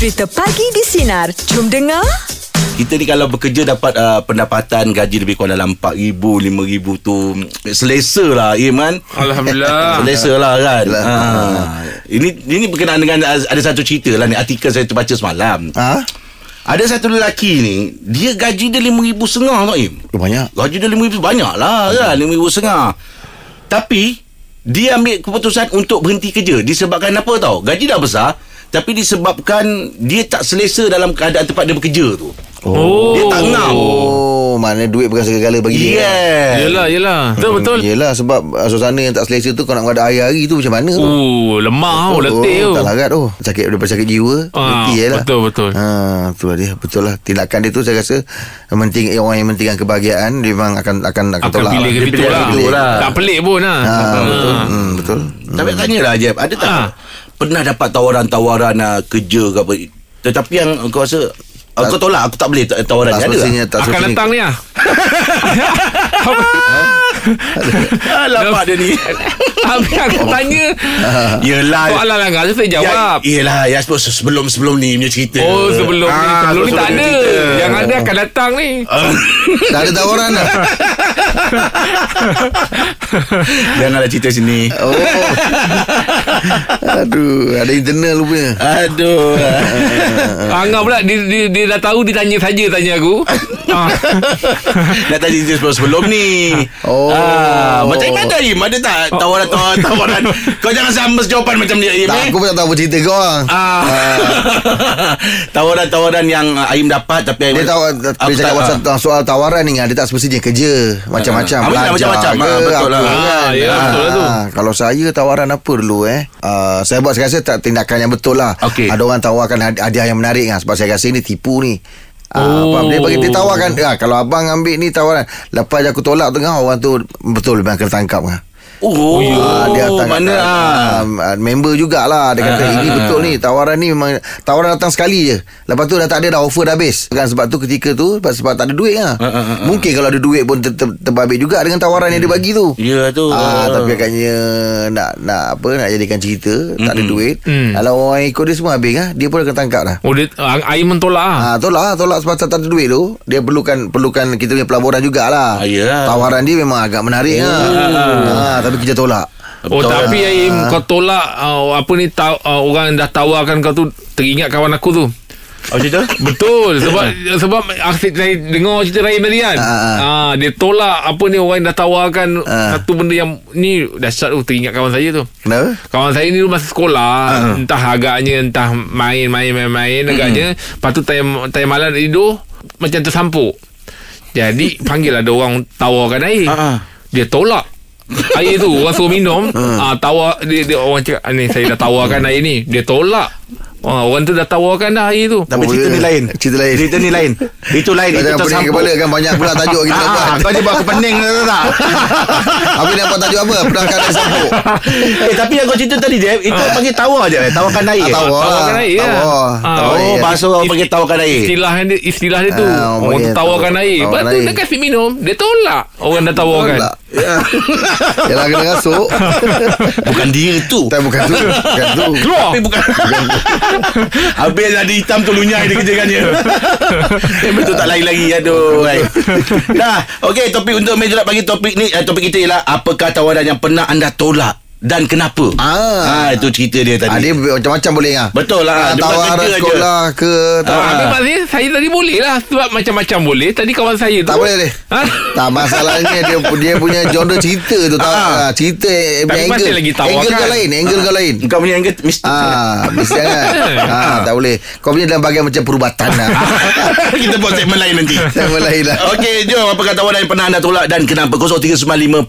Cerita Pagi di Sinar. Jom dengar. Kita ni kalau bekerja dapat uh, pendapatan gaji lebih kurang dalam 4,000, 5,000 tu selesa lah Im kan? Alhamdulillah. Selesa lah kan? Ha. Ini ini berkenaan dengan ada satu cerita lah ni artikel saya terbaca semalam. Ha? Ada satu lelaki ni dia gaji dia 5,000 setengah tau Im. Banyak. Gaji dia 5,000 banyak lah kan 5,000 setengah. Tapi dia ambil keputusan untuk berhenti kerja disebabkan apa tau? Gaji dah besar tapi disebabkan dia tak selesa dalam keadaan tempat dia bekerja tu. Oh. Dia tak ngam. Oh, mana duit bukan segala bagi dia. Yeah. Yelah, yelah. Betul, betul. Yelah sebab uh, suasana yang tak selesa tu kau nak ada hari-hari tu macam mana tu? Oh, lemah oh, letih tu. Tak larat tu. Sakit daripada sakit jiwa. Ah, Letih je lah. betul, betul. Ha, tu lah dia. Betul lah. Tindakan dia tu saya rasa penting orang yang mentingkan kebahagiaan dia memang akan akan akan, Akan tolak pilih lah. ke Dia situ pilih lah. pilih. lah. Tak pelik pun lah. Ha, Ah. betul. Hmm, betul. Tapi nak tanya lah Jeb Ada tak Ha. Pernah dapat tawaran-tawaran uh, Kerja ke apa? Tetapi yang kau rasa uh, Kau tolak Aku tak boleh ta- tawaran Tak ni Ada semestinya tak? tak Akan datang ni lah. Ah, Lampak dia ni Habis aku tanya. Yelah Soalan lah kan. Saya jawab. Ya, yelah ya, sebelum, sebelum sebelum ni punya cerita Oh sebelum ni Ah, Sebelum ni tak sebelum ada cerita. Yang ada akan datang ni Tak ada tawaran dah. Janganlah cerita sini Oh. Aduh, ada internal punya. Aduh Angah pula dia, dia, dia dah tahu Dia tanya saja Tanya aku ah. Nak tanya cerita sebelum, sebelum ni Oh. ah, Macam mana Im Ada tak tawaran-tawaran tawaran Kau jangan sama jawapan macam dia Im Tak, eh? aku pun tak tahu apa cerita kau lah. Ah. Tawaran-tawaran yang Aim dapat tapi Dia Aim- tahu Aku Dia cakap pasal soal tawaran ni Dia tak semestinya kerja Macam-macam Ah, Belajar macam-macam. ke Ah, betul lah. Ah, kan. ya, betul lah tu. Ah, Kalau saya tawaran apa dulu eh uh, Saya buat saya rasa tak tindakan yang betul lah. Ada orang tawarkan hadi- hadiah yang menarik kan Sebab saya rasa ni tipu ni Oh. Ah, faham? Dia bagi dia tawarkan ya, Kalau abang ambil ni tawaran Lepas aku tolak tengah Orang tu Betul memang kena tangkap kan Oh, Ah, dia datang mana ah? ah, member jugalah dia kata Ah, ini ah, betul ni tawaran ni memang tawaran datang sekali je lepas tu dah tak ada dah offer dah habis kan sebab tu ketika tu sebab, sebab tak ada duit lah Ah, ah, ah, ah. mungkin kalau ada duit pun ter, ter, terbabit juga dengan tawaran yang dia bagi tu Ya tu. Ah, tapi agaknya nak nak apa nak jadikan cerita tak ada duit Mm. kalau orang ikut dia semua habis kan dia pun akan tangkap dah Oh dia Aim mentolak ah. Ah, tolak tolak sebab tak ada duit tu. Dia perlukan perlukan kita punya pelaburan jugalah. Ah, ya. Tawaran dia memang agak menarik oh. ah. ah, tapi kita tolak. Oh Betul. tapi Aim Kau tolak uh, Apa ni ta- uh, Orang dah tawarkan kau tu Teringat kawan aku tu Oh, cerita? Betul Sebab Sebab Asyik saya dengar cerita Rahim tadi kan Ah, ah. ah, Dia tolak Apa ni Orang yang dah tawarkan Ah. Satu benda yang Ni dahsyat tu Teringat kawan saya tu Kenapa? Kawan saya ni masa sekolah Entah agaknya Entah main-main Main-main agaknya Lepas tu time, time malam tidur Macam tersampuk Jadi Panggil ada orang Tawarkan air ah. Dia tolak Air tu Orang suruh minum ah, Tawar dia, dia Orang cakap "Ah, ni Saya dah tawarkan air ni Dia tolak ah, Orang tu dah tawarkan dah air tu Tapi Oh, cerita ya. ni lain. Cerita lain. Cerita ni lain. Itu lain. Kau Itu jangan pening kepala kan banyak pula tajuk kita nak buat. Ah, kau ni buat aku pening tu tak? Habis nak buat tajuk apa? Pernah kan ada sampuk. eh tapi yang kau cerita tadi Jeb Itu panggil tawar je eh? Tawarkan air Ah, tawar. Tawarkan air. Tawar. Ah, Tawar Oh air. bahasa orang panggil tawarkan air Istilah dia Istilah dia tu Ah, Orang tu tawarkan tahu. air Lepas tu air. dia kasih minum Dia tolak Orang dah tawarkan Tolak. Ya. Yalah kena rasuk. Bukan dia tu Tak bukan tu. Bukan tu. Keluar Tapi bukan Habis ada hitam tu lunyai dia kerjakannya eh, Betul tak lain lagi Aduh right. Dah Okey topik untuk meja bagi topik ni eh, Topik kita ialah Apakah tawaran yang pernah anda tolak Dan kenapa Ah. ah Itu cerita dia Ah, tadi dia macam-macam boleh ah. Betul lah. Ah, Dia tawaran je. sekolah ke Ah, tawaran. Habis maksudnya Saya tadi boleh lah Sebab macam-macam boleh Tadi kawan saya tu Tak boleh deh. ha? Tak masalahnya dia dia punya genre cerita tu tak Ah. ah. cerita Tapi masih lagi tawarkan. angle kau lain angle kau lain Kau punya angle mesti Ah, mesti jangan. ah, tak boleh. Kau punya dalam bahagian macam perubatan lah. Kita buat segmen lain nanti Sama lain lah. Okey, jom apa kata tawaran yang pernah anda tolak dan kenapa 0395432000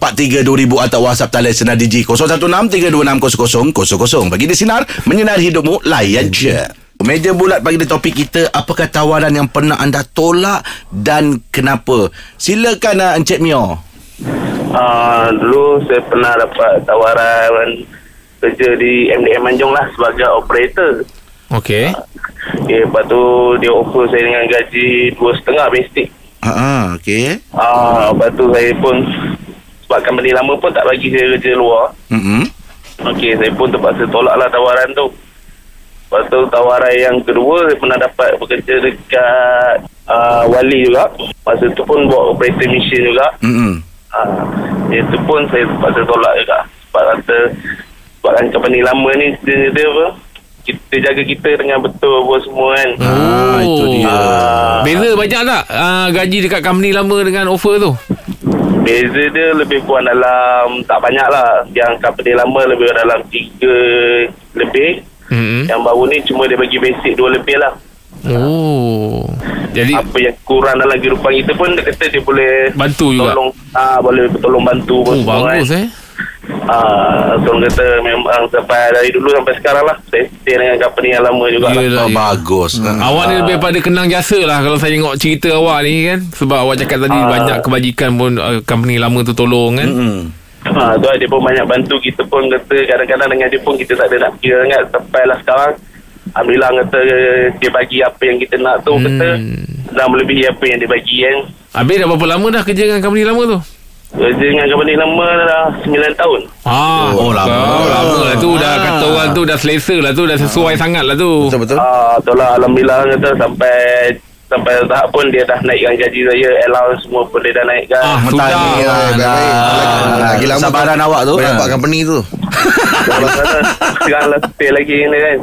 atau WhatsApp talian Sinar Digi 0163260000 bagi di sinar menyinari hidupmu layan je. Meja bulat bagi di topik kita Apakah tawaran yang pernah anda tolak Dan kenapa Silakan uh, Encik Mio Uh, dulu saya pernah dapat tawaran kerja di MDM Manjung lah sebagai operator. Okey Okay, lepas tu dia offer saya dengan gaji dua setengah basic. Haa, okey Ah, lepas tu saya pun sebabkan benda lama pun tak bagi saya kerja luar. Mm-mm. Okey, saya pun terpaksa tolak lah tawaran tu. Lepas tu tawaran yang kedua saya pernah dapat bekerja dekat uh, Wali juga. Masa tu pun buat operator mesin juga. Mm-mm. Uh, itu pun saya terpaksa tolak juga. Sebab kata sebab kan company lama ni dia, dia apa kita jaga kita dengan betul apa semua kan. Ah, itu dia. Ah, Beza banyak tak uh, gaji dekat company lama dengan offer tu? Beza dia lebih kurang dalam tak banyak lah. Yang company lama lebih kurang dalam tiga lebih. Hmm. Yang baru ni cuma dia bagi basic dua lebih lah. Oh. Jadi Apa yang kurang dalam kehidupan kita pun dia kata dia boleh bantu juga. tolong ah boleh tolong bantu Oh, semua bagus kan. eh. Ah, so orang kata memang sampai dari dulu sampai sekarang lah saya stay dengan company yang lama juga lah. Yelah, Oh, ya. bagus. Ah. Awak ni lebih pada kenang jasa lah Kalau saya tengok cerita awak ni kan Sebab awak cakap tadi Ah. Banyak kebajikan pun uh, Company lama tu tolong kan Mm-mm. Ha, tu lah, dia pun banyak bantu kita pun kata kadang-kadang dengan dia pun kita tak ada nak kira sangat sampai lah sekarang Alhamdulillah kata dia bagi apa yang kita nak tu Hmm. kata dah melebihi apa yang dia bagi kan Habis dah berapa lama dah kerja dengan company lama tu? Kerja dengan company lama dah 9 tahun Ah, Oh, lama. kau lama lah tu Dah Ah. kata orang tu Dah selesa lah tu Dah sesuai sangat lah tu Betul-betul Ah, tu lah Alhamdulillah kata sampai sampai tahap pun dia dah naikkan gaji saya allowance semua pun dia dah naikkan Ah, sudah. ni, ah, Baik, baik. dah. Lagi- Lagi lama Sabaran awak tu. Ah. nampak company tu sekarang lah lagi ni kan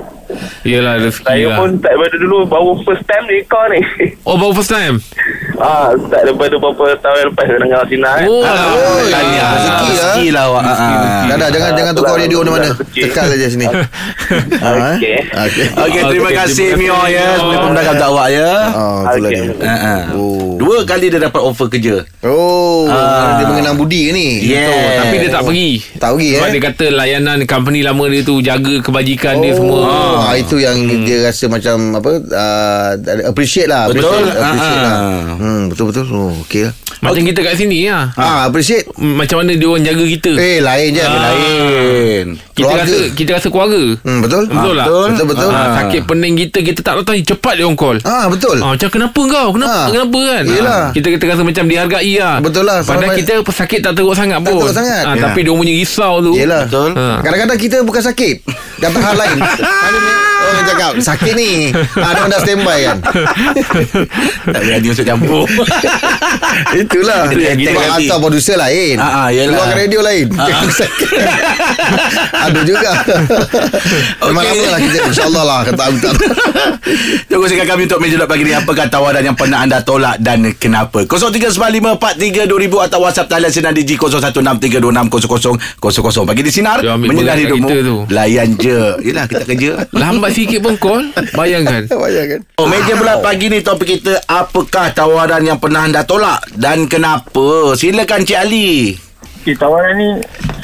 Yelah rezeki saya lah pun tak daripada dulu baru first time ni kau ni Oh baru first time? ah tak daripada beberapa tahun lepas saya dengar sinar kan Oh, Ah, lah. Tahniah. rezeki lah. Rezeki lah awak. Ah, ah. Dah dah jangan jangan tukar radio mana mana Kekal aja sini Ah, eh? Okey. Okey Okey, terima kasih Mio ya sebelum pembendakan untuk awak ya. Oh, itulah Okey. dia. Ah, ah. Oh. Dua kali dia dapat offer kerja. Oh, Ah. dia mengenang budi ke ni? Yeah. Tapi dia tak pergi Tak pergi Sebab eh? dia kata layanan company lama dia tu Jaga kebajikan dia semua Oh, ah, itu yang dia rasa macam apa uh, appreciate lah Betul. appreciate, appreciate Ah, lah. ah. Hmm, betul betul. Oh, okey lah. Macam kita kat sini lah Ah, appreciate. Macam mana dia orang jaga kita Eh, lain je. Ah. Lain. Kita keluarga. rasa Kita rasa keluarga Hmm, betul? Betul tak? betul. Betul betul. Ah, sakit pening kita Kita tak tahu Cepat dia orang call Ah, betul. Ah, macam kenapa kau? Kenapa? Ah. Kenapa kan? Yelah. Ah, kita kita rasa macam dihargai lah. Betul lah. Padahal Sampai- kita pesakit tak teruk sangat Tak pun. teruk sangat. Ah, Ya. Tapi dia punya risau tu. Yelah. Betul. Ah. Kadang-kadang kita bukan sakit Datang hal lain Orang cakap Sakit ni. Dia orang dah standby kan? Tak berani masuk campur. Itulah. Itu yang kita Sebab ganti. Atau producer lain. Ah, ah. Keluarkan radio lain. Ada juga. Memang lama lah kita InsyaAllah lah Kata aku tak Tunggu sekian kami untuk meja pagi ni Apakah tawaran yang pernah anda tolak Dan kenapa? 0395432000 Atau WhatsApp talian sinar di G0163260000 Pagi di Sinar kat hidupmu. Layan je. Yelah kita kerja. Lambat sikit pun call. Bayangkan. Bayangkan Oh, meja pula pagi ni topik kita Apakah tawaran yang pernah anda tolak Dan kenapa Silakan Cik Ali Okay, tawaran ni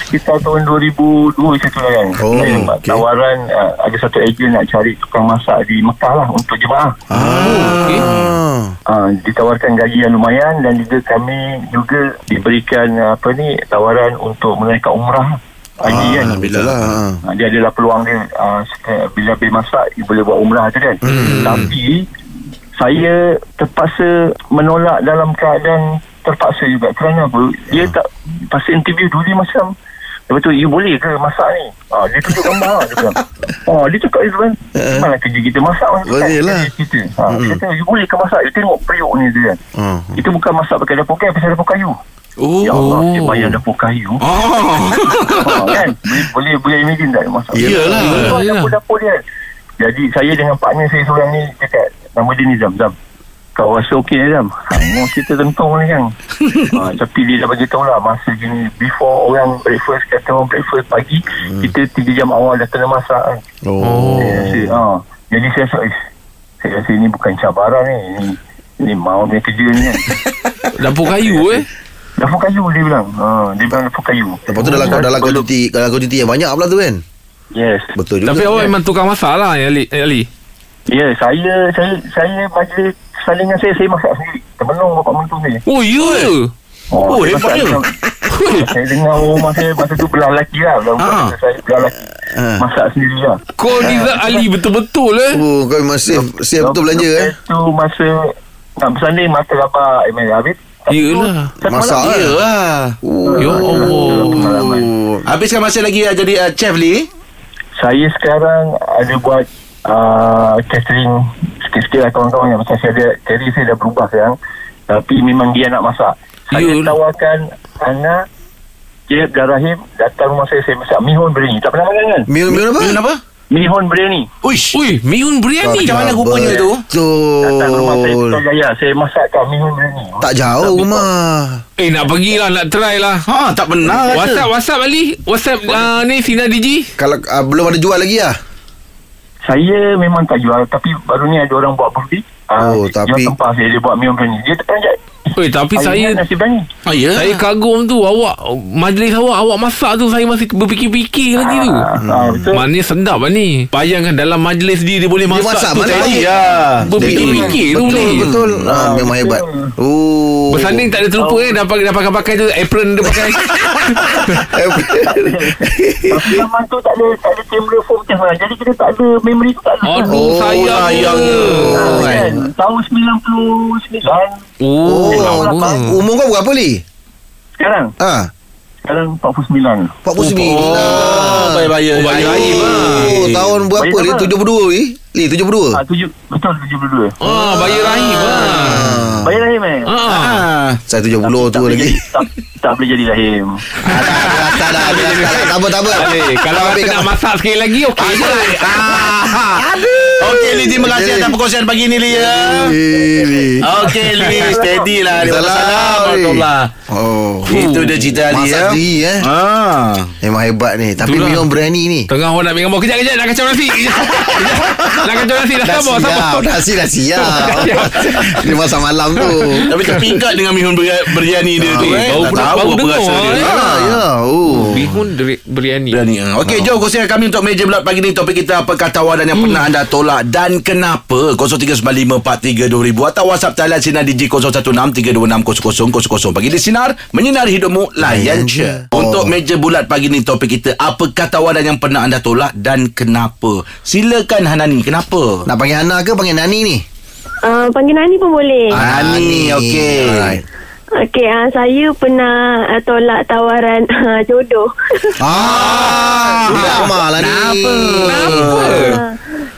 sekitar tahun 2002 saya tu kan. Oh, Saya dapat okey. Tawaran uh, ada satu ejen nak cari tukang masak di Mekah lah untuk jemaah. Okey. ah. Uh, ditawarkan gaji yang lumayan dan juga kami juga diberikan uh, apa ni tawaran untuk menaikkan umrah haji kan. Alhamdulillah lah ah. Uh, dia adalah peluang dia uh, setiap- bila habis masak dia boleh buat umrah tu kan. Hmm. Tapi saya terpaksa menolak dalam keadaan terpaksa juga kerana apa dia tak pasal interview dulu dia macam Lepas tu, you boleh ke masak ni? Ha, dia tunjuk gambar lah, dia bilang. Oh, dia cakap itu kan. Mana kerja kita masak kan? Boleh lah. Dia Kita. Ha, Dia kata, you boleh ke masak? You tengok periuk ni dia kan. Ah. Itu bukan masak pakai dapur kayu, pasal dapur kayu. Oh Ya Allah, dia bayar dapur kayu. Oh ha, kan? Boleh, boleh, boleh imagine tak masak? Yelah. Itu Yelah. dapur-dapur dia. Jadi saya dengan partner saya seorang ni cakap nama dia ni Zam Zam. Kau rasa okey ni Zam? Ha, mau kita tentung ni kan. ha, tapi dia dah bagi tahu lah masa gini before orang breakfast kata orang breakfast pagi kita 3 jam awal dah kena masak kan. Oh Saya rasa, ha, jadi saya rasa "Ish, saya rasa ini bukan cabaran ni. Ini, ini mau punya kerja ni kan. Dapur kayu eh. Dapur kayu dia bilang. Ha, dia bilang dapur kayu. Lepas tu dalam dalam kuantiti dalam kuantiti yang banyak pula tu kan. Yes. Betul juga. Tapi awak memang tukang masak lah ya, Ali. Ali. Ya, saya saya saya majlis salingan saya saya masak sendiri. Temenung bapak mentua saya. Oh ya. Oh, saya hebatnya. masak- saya dengar rumah saya masa tu belah lelaki lah. Belah Ah. ha. saya belah lelaki. Ah. Masak sendiri lah. Kau ni Zat Ali betul-betul eh. Oh, kau memang safe, safe betul belanja eh. Lepas tu masa nak bersanding mata rabak Emel Habib. Yelah. Masak. Yelah Oh. Ya Allah. Habiskan masa lagi uh, jadi uh, chef Lee Saya sekarang ada buat uh, catering sikit-sikit lah kawan-kawan yang macam saya ada career saya dah berubah sekarang tapi memang dia nak masak saya You- tawarkan anak Jeb dan Rahim datang rumah saya saya masak mihun biryani tak pernah makan kan miun apa? Kenapa? Mihun biryani Uish. Ui, mihun biryani. Macam mana rupanya tu? datang rumah saya Betul. Saya masakkan mihun biryani Tak jauh rumah. Eh, nak pergilah, nak try lah. Ha, tak pernah rasa. WhatsApp, WhatsApp Ali. WhatsApp uh, ni Sina DJ. Kalau uh, belum ada jual lagi lah. saya memang tak jual tapi baru ni ada orang buat birthday Oh, uh, tapi- Dia tempat saya Dia buat mihun biryani Dia tak ajak Eh, tapi saya Nasi biryani Ha, ya. saya kagum tu awak majlis awak awak masak tu saya masih berfikir-fikir lagi tu. Ah, ah, betul. Maknanya sedap lah ni. Bayangkan dalam majlis dia dia boleh Dia masak, masak tu. mana saya? Ya. Berfikir-fikir tu Betul ni. betul. Ah, memang hebat. Oh. Bersanding tak ada terlupa eh dah pakai dah pakai pakai tu apron dia pakai. Tapi zaman tu tak ada Tak ada kamera foam test lah Jadi kita tak ada Memory tu tak ada Aduh Oh, sayang. sayangnya. Ah, kan? Tahun 99 Oh, Oh, lama. umur kau berapa li? Sekarang Ah, Sekarang 49 49. Oh, bayar-bayar. Oh, bayar air, Oh, tahun berapa li? apa? 72 li? Li 72. ah, tujuh, Betul 72 Ah, bayar rahim ah. Bayar Rahim eh Ah. Ah. Saya 70 tu tak boleh lagi. jadi- tak, tak boleh jadi Rahim Ah, Tak ada, tak tak. Tak apa, tak apa. Tak boleh. Kalau rasa nak masak sekali lagi okey je. Okey Li Terima kasih atas perkongsian pagi ni Li ya. Okey Li Steady lah Li. Salam, Waalaikumsalam Li. Oh. Itu dia cerita Masak ya. sendiri eh. Ah. Memang hebat ni. Tapi Itulah. Mion berani ni. Tengah orang nak ambil gambar Kejap-kejap nak kacau nasi Kejap. Nak kacau nasi Dah sabar Dah siap Dah siap. Dia masa malam tu Tapi terpikat dengan mihun ber- biryani dia tu baru pernah- tahu apa rasa dia. eh. Ya ya Oh Bihun biryani Biryani. ah. Okey, jom kongsikan kami untuk meja bulat pagi ni. Topik kita apakah tawaran yang pernah anda tolak dan kenapa? 0395432000 atau WhatsApp talian Sinar DJ 0163260000. Pagi di Sinar, menyinari hidupmu, layan je. Oh. Untuk meja bulat pagi ni topik kita apakah tawaran yang pernah anda tolak dan kenapa? Silakan Hanani, kenapa? Nak panggil Hana ke panggil Nani ni Uh, panggil Nani pun boleh. Ah, Nani, okey. Alright. Okey, uh, saya pernah uh, tolak tawaran uh, jodoh. Ah Lama lah ni Kenapa? Uh,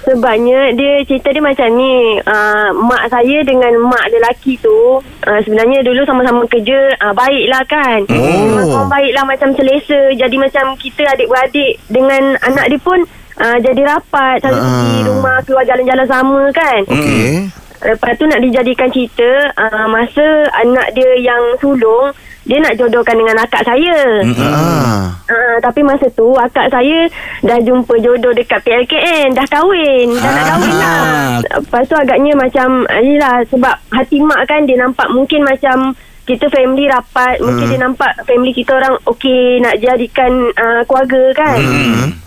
sebabnya dia cerita dia macam ni uh, mak saya dengan mak lelaki tu uh, sebenarnya dulu sama-sama kerja uh, baiklah kan. Oh. memang baiklah macam selesa. Jadi macam kita adik-beradik dengan anak dia pun uh, jadi rapat. Selalu Ah. pergi rumah keluar jalan-jalan sama kan. Okey. Lepas tu nak dijadikan cerita uh, Masa anak dia yang sulung Dia nak jodohkan dengan akak saya. Ah. uh, Tapi masa tu akak saya Dah jumpa jodoh dekat PLKN Dah kahwin. Dah nak kahwin lah. Lepas tu agaknya macam ah, Yelah sebab hati mak kan Dia nampak mungkin macam kita family rapat mungkin dia nampak family kita orang okey nak jadikan uh, keluarga kan.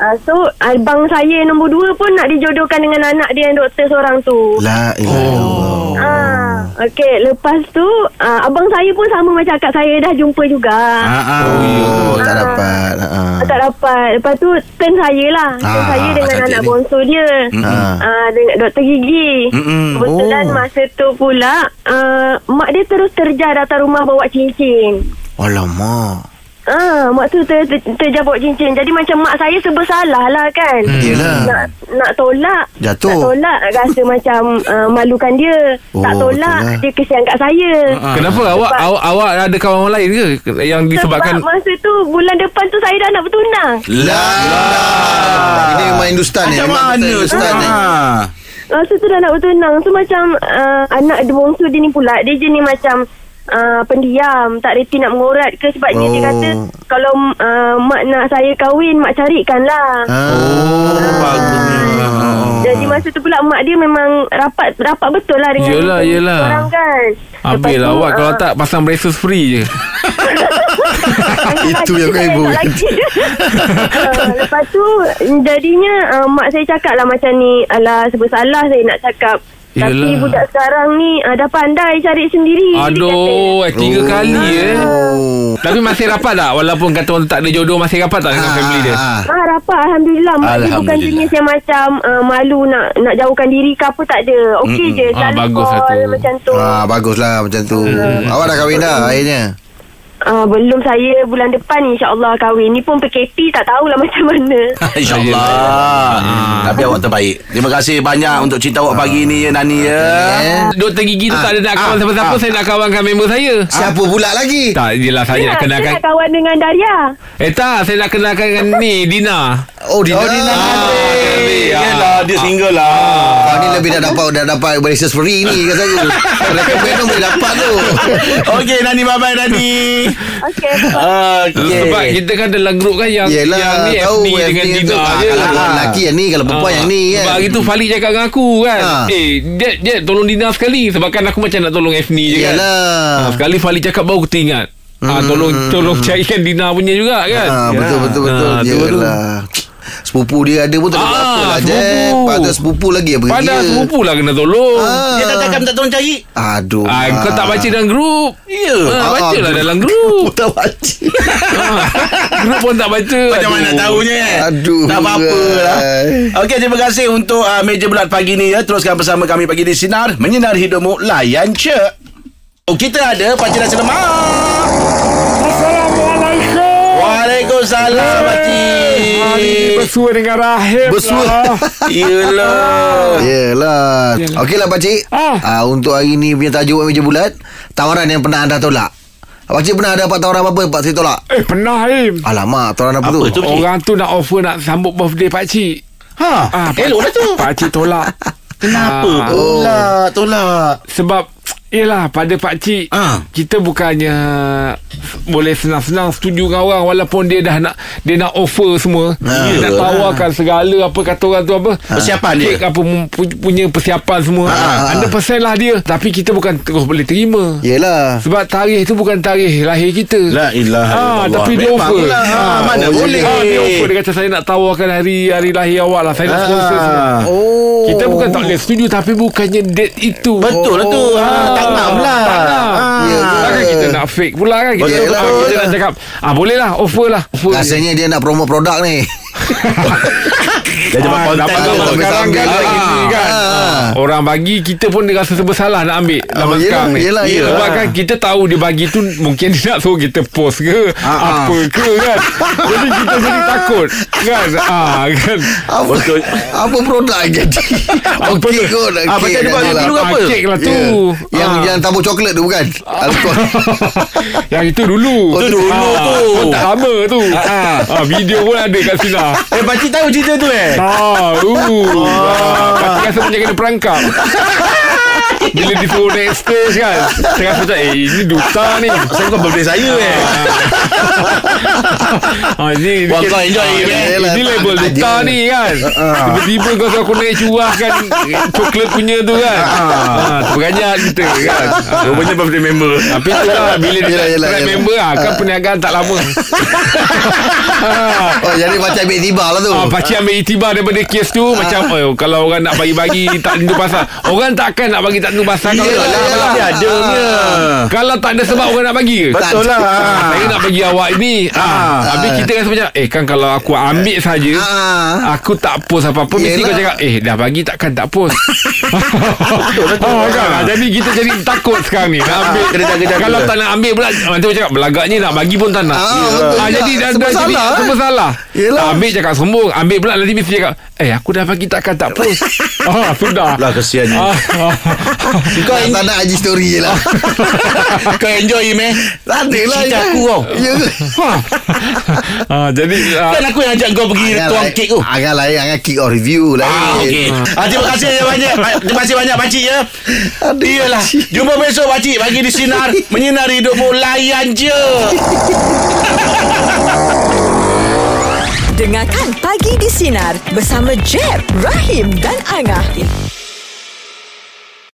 Uh, so abang saya nombor dua pun nak dijodohkan dengan anak dia yang doktor seorang tu. La ilaha illallah. Ah, okey. Lepas tu, ah, abang saya pun sama macam akak saya dah jumpa juga. Ah, ah. Oh, tak dapat. Ah. Tak dapat. Lepas tu, turn saya lah. Turn saya dengan anak ni. bongsu dia. Ah. Ah, dengan doktor gigi. Mm-mm. Kebetulan Oh. masa tu pula, ah, mak dia terus terjah datang rumah bawa cincin. Alamak. Ah, mak tu ter, ter, terjah bawa cincin. Jadi macam mak saya serba salah lah kan. Yelah. Nak, nak tolak. Jatuh. Nak tolak rasa macam uh, malukan dia. tak Oh, tolak betul lah. dia kesian kat saya. Kenapa awak Sebab- awak, awak ada kawan orang lain ke yang disebabkan Sebab masa tu bulan depan tu saya dah nak bertunang. Lah. Ini memang Hindustan ni. Macam mana Hindustan ni. Masa tu dah nak bertunang. So macam uh, anak dia bongsu dia ni pula dia jenis macam uh, pendiam, tak reti nak mengorat ke sebabnya Oh. dia kata kalau uh, mak nak saya kahwin mak carikan lah. Oh, bagusnya. Jadi masa tu pula mak dia memang rapat rapat betul lah dengan Yelah, yelah. Orang kan. Habis lah awak Kalau ah, tak pasang braces free je Itu yang kau ibu. Ah, Lepas tu Jadinya uh, Mak saya cakap lah Macam ni Alah sebab salah saya nak cakap Tapi Yelah. budak sekarang ni uh, Dah pandai cari sendiri Aduh eh, Tiga Oh. kali eh Oh. Tapi masih rapat tak Walaupun kata orang tak ada jodoh Masih rapat tak dengan family dia Ah, Ah, rapat Alhamdulillah Mak dia bukan Alhamdulillah. jenis yang macam uh, Malu nak nak jauhkan diri ke apa Tak ada Okey je Ah, bagus lah call tu. Macam tu Ah, baguslah macam tu. Awak dah kahwin dah akhirnya. Uh, belum saya bulan depan insyaAllah kahwin. Ni pun PKP tak tahulah macam mana. InsyaAllah Ah. Tapi awak terbaik Terima kasih banyak Untuk cerita awak pagi ni ya Nani ya Doktor gigi tu tak ada nak kawan ah, siapa-siapa ah. Saya nak kawankan member saya Siapa pula lagi? Tak, yelah saya nak Ya, saya kenalkan nak kawan dengan Daria. Eh tak, saya nak kenalkan dengan ni Dina Oh, Dina. Oh Dina Ah, ah. Yelah dia single lah Kau ni lebih dah dapat dah dapat braces free ni kat saya. Recommend tu boleh dapat tu. Okey Nani bye-bye Nani Okey. Okey Sebab kita kan dalam grup kan Yang, Yelah, yang ni tahu FD dengan FD Dina tu. Ah, je Kalau Ah. lelaki yang ni, kalau perempuan Ah. yang ni kan. Sebab hari tu Falik cakap dengan aku kan Ah. Eh Dad, Dad tolong Dina sekali Sebab kan aku macam nak tolong Fni je kan Yalah. Ah, Sekali Falik cakap baru kita ingat Ah, tolong tolong carikan Dina punya juga kan. Ah, betul betul betul. Ah, tu baru. Sepupu dia ada pun tak ada Ah, apa lah sepupu. Jeb. Pada sepupu lagi apa Padahal sepupu lah kena tolong. Ah. Dia tak cakap minta tolong cari Aduh. Ah, kau tak baca dalam grup. Ya Ah, baca lah Ah, dalam grup. tak baca. Ah, grup pun tak baca. Macam mana nak tahunya eh Aduh. Tak apa-apa lah Okey terima kasih untuk uh, Meja Bulat pagi ni ya Teruskan bersama kami pagi di Sinar Menyinar hidupmu Layan ce Oh kita ada Pakcik Nasi Lemak Assalamualaikum. Waalaikumsalam Pakcik Hari bersua dengan Rahim Bersua. lah. Yelah Yelah. Okeylah pakcik. Ah. Ah. untuk hari ni punya tajuk meja bulat, tawaran yang pernah anda tolak. Pakcik pernah ada dapat tawaran apa Pak saya tolak? Eh pernah Haim Alamak, tawaran apa, Apa tu? tu? Pakcik? Orang tu nak offer nak sambut birthday pakcik Ha ah, Elok lah tu Pakcik tolak Kenapa Ah. pula Tolak Sebab Yelah pada pakcik Ah. Kita bukannya Boleh senang-senang setuju dengan orang Walaupun dia dah nak Dia nak offer semua Ah. Dia nak tawarkan segala Apa kata orang tu apa Persiapan dia. Apa pu- Punya persiapan semua Ah. Anda persen lah dia Tapi kita bukan terus boleh terima Yelah. Sebab tarikh tu bukan tarikh lahir kita La ilaha Ah, illallah. tapi dia offer. lah. Ah, Mana oh, boleh Ah, dia offer Dia kata saya nak tawarkan hari Hari lahir awak lah Saya nak sponsor semua. Oh. kita bukan tak boleh setuju Tapi bukannya date itu Betul lah tu ha, Tak ngam lah Tak nak Ah. Ya, Takkan kita nak fake pula kan Kita, Betul, ah, betul. kita nak cakap ah, Boleh lah offer lah offer Rasanya dia nak promo produk ni. Dia dapat Ah, konten dapat tu sekarang kan Ah, kan ah. Ah, Orang bagi Kita pun dia rasa serba salah Nak ambil Zaman yelah, sekarang ni yelah, yelah. Sebab kan kita tahu Dia bagi tu Mungkin dia nak suruh kita post ke Ah, Apa ke kan Jadi kita jadi takut Kan ah, kan Apa, Betul. apa produk yang jadi? Okey kot. Ah, okey macam dia buat je lah. dulu apa? ah, Kek lah tu Ya. Yang Ah. yang tabur coklat tu bukan? Alkohol. Yang itu dulu Itu dulu tu. Tak lama tu ah, Video pun ada kat sini Eh pakcik tahu cerita tu eh? Tahu ah, Pasti rasa macam kena perangkap Bila disuruh naik stage kan rasa macam Eh ini duta ni Saya bukan birthday saya eh. Ah, ini, Wah, kau enjoy, ah, ini, label duta ni kan. Tiba-tiba kau suruh aku naik curah kan Coklat punya tu kan. Ah, Terperanjat kita kan. Ah. Rupanya birthday member. Tapi tu lah Bila dia Yelah, member lah Kan perniagaan tak lama. Ah. Oh, jadi macam ambil tiba lah tu. Ah, pakcik ambil itibar daripada kes tu Macam oh, Kalau orang nak bagi-bagi Tak tentu pasal. Orang takkan nak bagi tak tentu pasal Kalau Yelah, tak ada punya. Kalau tak ada sebab Orang nak bagi ke? Betul lah. Ah, Saya nak bagi awak ni ah, Habis kita rasa macam Eh kan kalau aku ambil saja Ah. Aku tak post apa-apa Mesti kau cakap Eh dah bagi takkan tak post. Ah, kan? Ah, Jadi kita jadi takut sekarang ni Nak ambil. Kalau tak nak ambil pula Nanti orang cakap Belagaknya nak bagi pun tak nak. Ah, betul. juga. Jadi dah, dah jadi salah, eh? Salah. Yelah. Ah, Ambil cakap sombong. Ambil pula nanti mesti cakap Eh aku dah bagi takkan tak post. Ah, Sudah. Lah kesiannya ah, ah. Kau tak nak IG story je lah. Kau enjoy meh Tak ada lah. Cerita ya. aku kau Ya ke? ah, Jadi ah, Kan aku yang ajak kau pergi Angan tuang lain- kek tu Angan lain Angan kick off review lain Ah, okey. Ah, terima kasih ya banyak. Terima kasih banyak pakcik ya. Aduh, Iyalah. pakcik. Jumpa besok pakcik bagi di sinar menyinari hidupmu layan je. Dengarkan Pagi di Sinar bersama Jeb, Rahim dan Angah.